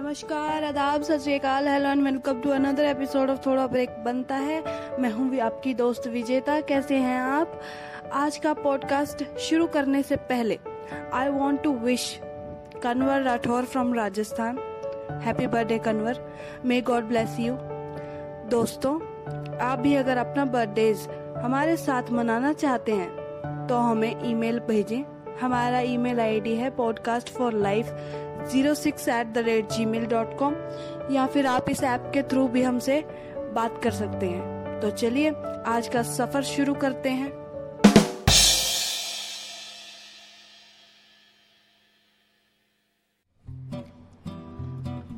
नमस्कार, आदाब, सत श्रीकाल hello, and welcome to another episode of थोड़ा ब्रेक बनता है। मैं हूँ भी आपकी दोस्त विजेता। कैसे हैं आप? आज का पॉडकास्ट शुरू करने से पहले I want to wish Kanwar Rathore from Rajasthan happy birthday Kanwar may God bless you दोस्तों, आप भी अगर अपना बर्थडेज हमारे साथ मनाना चाहते हैं तो हमें ईमेल भेजें। हमारा ईमेल आईडी है podcast for life zero six at the rate Gmail dot com या फिर आप इस ऐप के थ्रू भी हमसे बात कर सकते हैं। तो चलिए, आज का सफ़र शुरू करते हैं।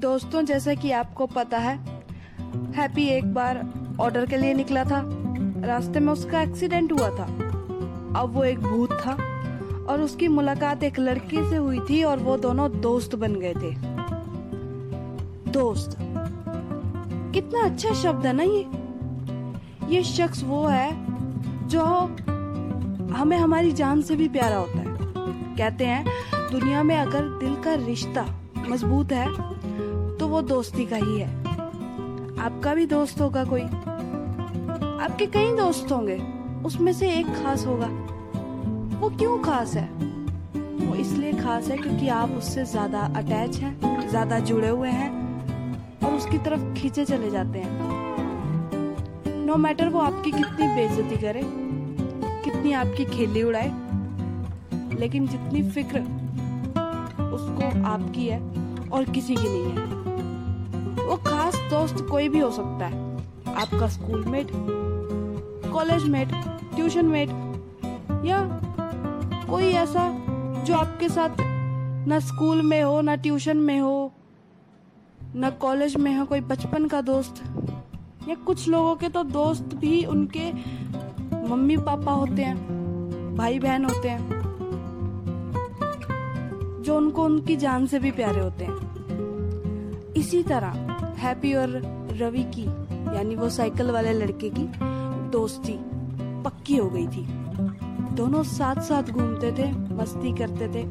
दोस्तों, जैसा कि आपको पता है, हैप्पी एक बार ऑर्डर के लिए निकला था। रास्ते में उसका एक्सीडेंट हुआ था। अब वो एक भूत था। और उसकी मुलाकात एक लड़की से हुई थी और वो दोनों दोस्त बन गए थे। दोस्त। कितना अच्छा शब्द है ना ये? ये शख्स वो है जो हमें हमारी जान से भी प्यारा होता है। कहते हैं, दुनिया में अगर दिल का रिश्ता मज़बूत है तो वो दोस्ती का ही है। आपका भी दोस्त होगा कोई। आपके कई दोस्त होंगे, उसमें से एक खास होगा। वो क्यों खास है? वो इसलिए खास है क्योंकि आप उससे ज़्यादा अटैच हैं, ज़्यादा जुड़े हुए हैं और उसकी तरफ़ खींचे चले जाते हैं। नो no मैटर वो आपकी कितनी बेइज्जती करे, कितनी आपकी खेली उड़ाए, लेकिन जितनी फ़िक्र उसको आपकी है और किसी की नहीं है। वो खास दोस्त कोई भी हो सकता है। आपका schoolmate college mate tuition mate या कोई ऐसा जो आपके साथ ना स्कूल में हो, ना ट्यूशन में हो, ना कॉलेज में हो, कोई बचपन का दोस्त, या कुछ लोगों के तो दोस्त भी उनके मम्मी पापा होते हैं, भाई बहन होते हैं, जो उनको उनकी जान से भी प्यारे होते हैं। इसी तरह हैप्पी और रवि की, यानी वो साइकिल वाले लड़के की दोस्ती पक्की हो गई थी। दोनों साथ साथ घूमते थे, मस्ती करते थे।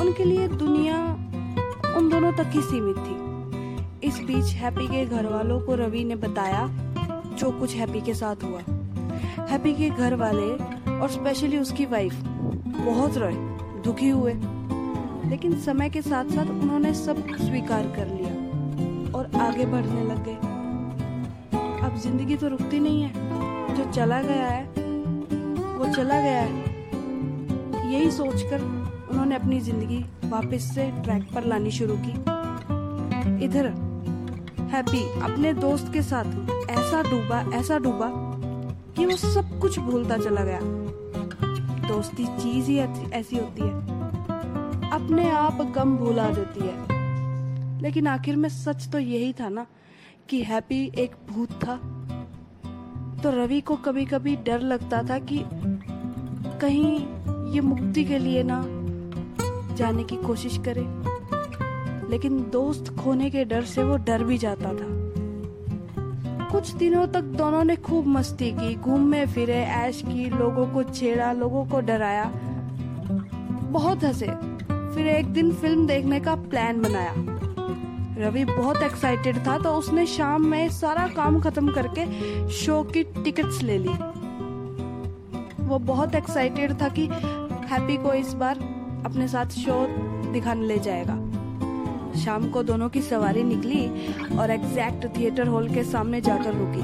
उनके लिए दुनिया उन दोनों तक ही सीमित थी। इस बीच हैप्पी के घर वालों को रवि ने बताया जो कुछ हैप्पी के साथ हुआ। हैप्पी के घर वाले और स्पेशली उसकी वाइफ बहुत रोए, दुखी हुए। लेकिन समय के साथ साथ उन्होंने सब स्वीकार कर लिया और आगे बढ़ने लग गए। अब ज़िंदगी तो रुकती नहीं है, जो चला गया है वो चला गया है। यही सोचकर उन्होंने अपनी ज़िंदगी वापस से ट्रैक पर लानी शुरू की। इधर, हैप्पी अपने दोस्त के साथ ऐसा डूबा ऐसा डूबा कि वो सब कुछ भूलता चला गया। दोस्ती चीज़ ही ऐसी होती है। अपने आप गम भूला देती है। लेकिन आखिर में सच तो यही था ना कि हैप्पी एक भूत था। तो रवि को कभी कभी डर लगता था कि कहीं ये मुक्ति के लिए ना जाने की कोशिश करे। लेकिन दोस्त खोने के डर से वो डर भी जाता था। कुछ दिनों तक दोनों ने खूब मस्ती की, घूमे, फिरे, ऐश की, लोगों को छेड़ा, लोगों को डराया। बहुत हंसे। फिर एक दिन फ़िल्म देखने का प्लान बनाया। रवि बहुत एक्साइटेड था तो उसने शाम में सारा काम खत्म करके शो की टिकट्स ले ली। वो बहुत एक्साइटेड था कि हैप्पी को इस बार अपने साथ शो दिखाने ले जाएगा। शाम को दोनों की सवारी निकली और एग्जैक्ट थिएटर हॉल के सामने जाकर रुकी।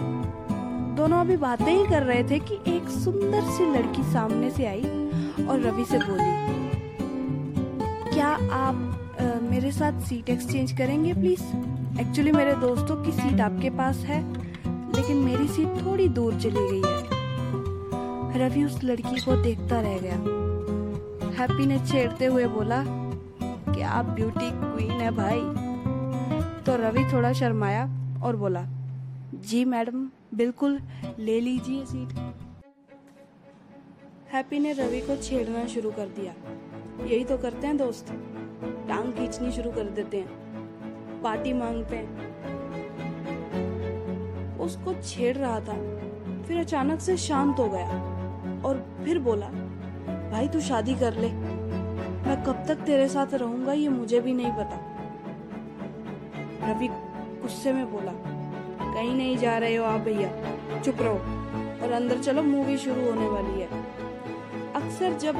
दोनों अभी बातें ही कर रहे थे कि एक सुंदर सी लड़की सामने से आई और रवि से बोली क्या आप आ, मेरे साथ सीट एक्सचेंज करेंगे प्लीज़ एक्चुअली मेरे दोस्तों की सीट आपके पास है लेकिन मेरी सीट थोड़ी दूर चली गई है। रवि उस लड़की को देखता रह गया। हैप्पी ने छेड़ते हुए बोला कि आप ब्यूटी क्वीन है भाई? तो रवि थोड़ा शर्माया और बोला, जी मैडम, बिल्कुल, ले लीजिए सीट। हैप्पी ने रवि को छेड़ना शुरू कर दिया। यही तो करते हैं दोस्त, टांग खींचनी शुरू कर देते हैं, पार्टी मांगते हैं। उसको छेड़ रहा था, फिर अचानक से शांत हो गया। और फिर बोला, भाई, तू शादी कर ले। मैं कब तक तेरे साथ रहूँगा, ये मुझे भी नहीं पता। रवि गुस्से में बोला, कहीं नहीं जा रहे हो आप भैया, चुप रहो और अंदर चलो मूवी शुरू होने वाली है। अक्सर जब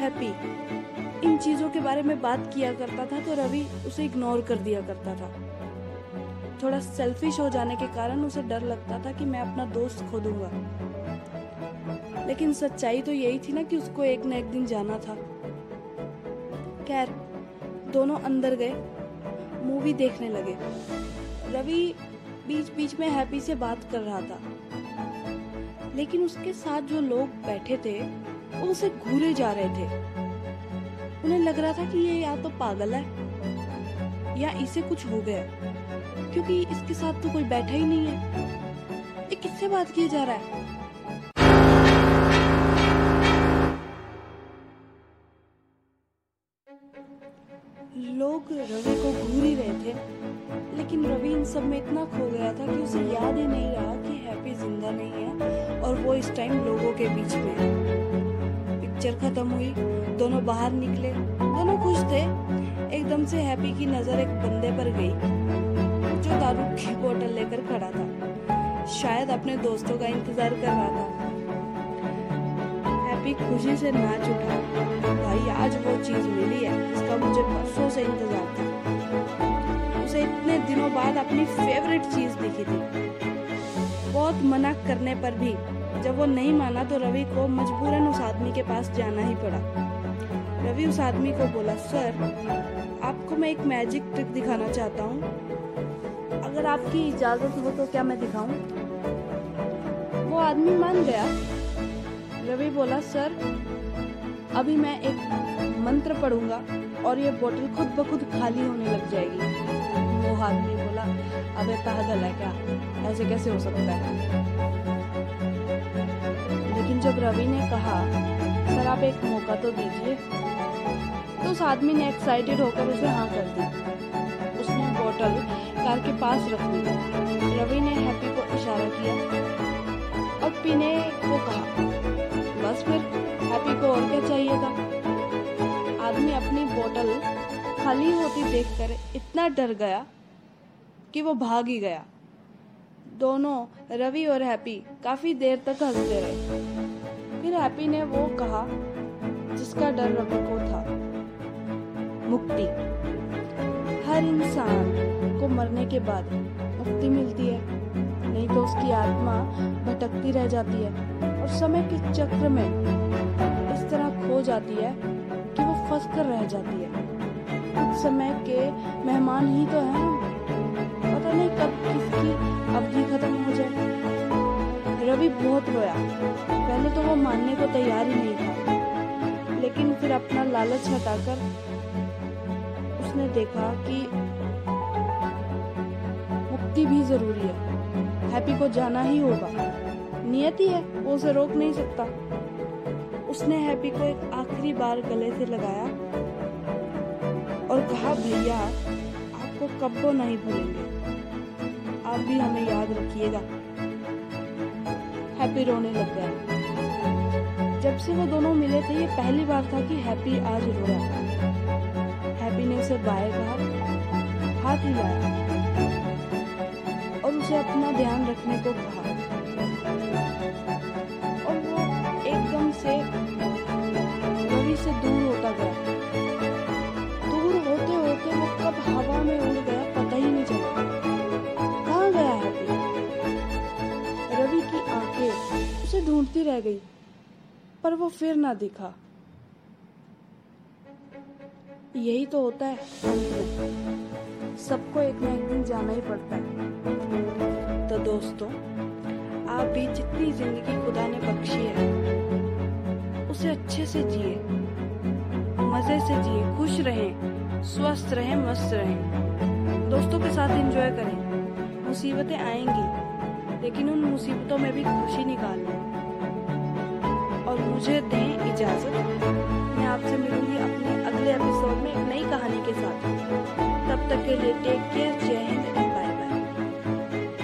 हैप्पी इन चीज़ों के बारे में बात किया करता था तो रवि उसे इग्नोर कर दिया करता था। थोड़ा सेल्फिश हो जाने के कारण उसे डर लगता था कि मैं अपना दोस्त खो दूँगा लेकिन सच्चाई तो यही थी ना कि उसको एक न एक दिन जाना था। खैर, दोनों अंदर गए, मूवी देखने लगे। रवि बीच बीच में हैप्पी से बात कर रहा था। लेकिन उसके साथ जो लोग बैठे थे, वो उसे घूरे जा रहे थे। उन्हें लग रहा था कि ये या तो पागल है, या इसे कुछ हो गया क्योंकि इसके साथ तो कोई बैठा ही नहीं है। ये किससे बात किया जा रहा है? लोग रवि को घूर ही रहे थे, लेकिन रवि इन सब में इतना खो गया था कि उसे याद ही नहीं रहा कि हैप्पी ज़िंदा नहीं है और वो इस टाइम लोगों के बीच में है। पिक्चर खत्म हुई, दोनों बाहर निकले, दोनों खुश थे। एकदम से हैप्पी की नज़र एक बंदे पर गई, जो दारू की बोतल लेकर खड़ा था। शायद अपने दोस्तों का इंतज़ार कर रहा था। हैप्पी खुशी से नाच उठा। बाद अपनी फेवरेट चीज़ दिखी थी। बहुत मना करने पर भी जब वो नहीं माना तो रवि को मजबूरन उस आदमी के पास जाना ही पड़ा। रवि उस आदमी को बोला, सर, आपको मैं एक मैजिक ट्रिक दिखाना चाहता हूँ। अगर आपकी इजाज़त हो तो क्या मैं दिखाऊँ? वो आदमी मान गया। रवि बोला, सर, अभी मैं एक मंत्र पढ़ूँगा और ये बोतल खुद ब खुद खाली होने लग जाएगी। आदमी बोला, अबे पागल है क्या? ऐसे कैसे हो सकता है? लेकिन जब रवि ने कहा, सर, आप एक मौका तो दीजिए तो उस आदमी ने एक्साइटेड होकर उसे हाँ कर दी। उसने बोतल कार के पास रख दी रवि ने हैप्पी को इशारा किया और पीने को कहा। बस फिर हैप्पी को और क्या चाहिए था आदमी अपनी बोतल खाली होती देखकर इतना डर गया कि वो भाग ही गया। दोनों रवि और हैप्पी काफ़ी देर तक हँसते रहे। फिर हैप्पी ने वो कहा, जिसका डर रवि को था, मुक्ति। हर इंसान को मरने के बाद मुक्ति मिलती है। नहीं तो उसकी आत्मा भटकती रह जाती है और समय के चक्र में इस तरह खो जाती है कि वो फंस कर रह जाती है। कुछ समय के मेहमान ही तो हैं पता नहीं, कब किसकी अवधि खत्म हो जाए। रवि बहुत रोया। पहले तो वो मानने को तैयार ही नहीं था। लेकिन फिर अपना लालच हटाकर उसने देखा कि मुक्ति भी ज़रूरी है। हैप्पी को जाना ही होगा। नियति है वो उसे रोक नहीं सकता। उसने हैप्पी को एक आखिरी बार गले से लगाया और कहा, भैया, आपको कब्बो नहीं भूलेंगे? आप भी हमें याद रखिएगा। हैप्पी रोने लग गया। जब से वो दोनों मिले थे, ये पहली बार था कि हैप्पी आज रो रहा था। हैप्पी ने उसे बाय कहा हाथ हिलाया और उसे अपना ध्यान रखने को कहा। गई, पर वो फिर ना दिखा। यही तो होता है। सबको एक ना एक दिन जाना ही पड़ता है। तो दोस्तों, आप भी जितनी ज़िंदगी खुदा ने बख्शी है, उसे अच्छे से जिए, मज़े से जिए, खुश रहें, स्वस्थ रहें, मस्त रहें। दोस्तों के साथ एंजॉय करें। मुसीबतें आएँगी, लेकिन उन मुसीबतों में भी खुशी निकाल मुझे दें इजाज़त। मैं आपसे मिलूँगी अपने अगले एपिसोड में एक नई कहानी के साथ। तब तक के लिए टेक केयर जय हिंद।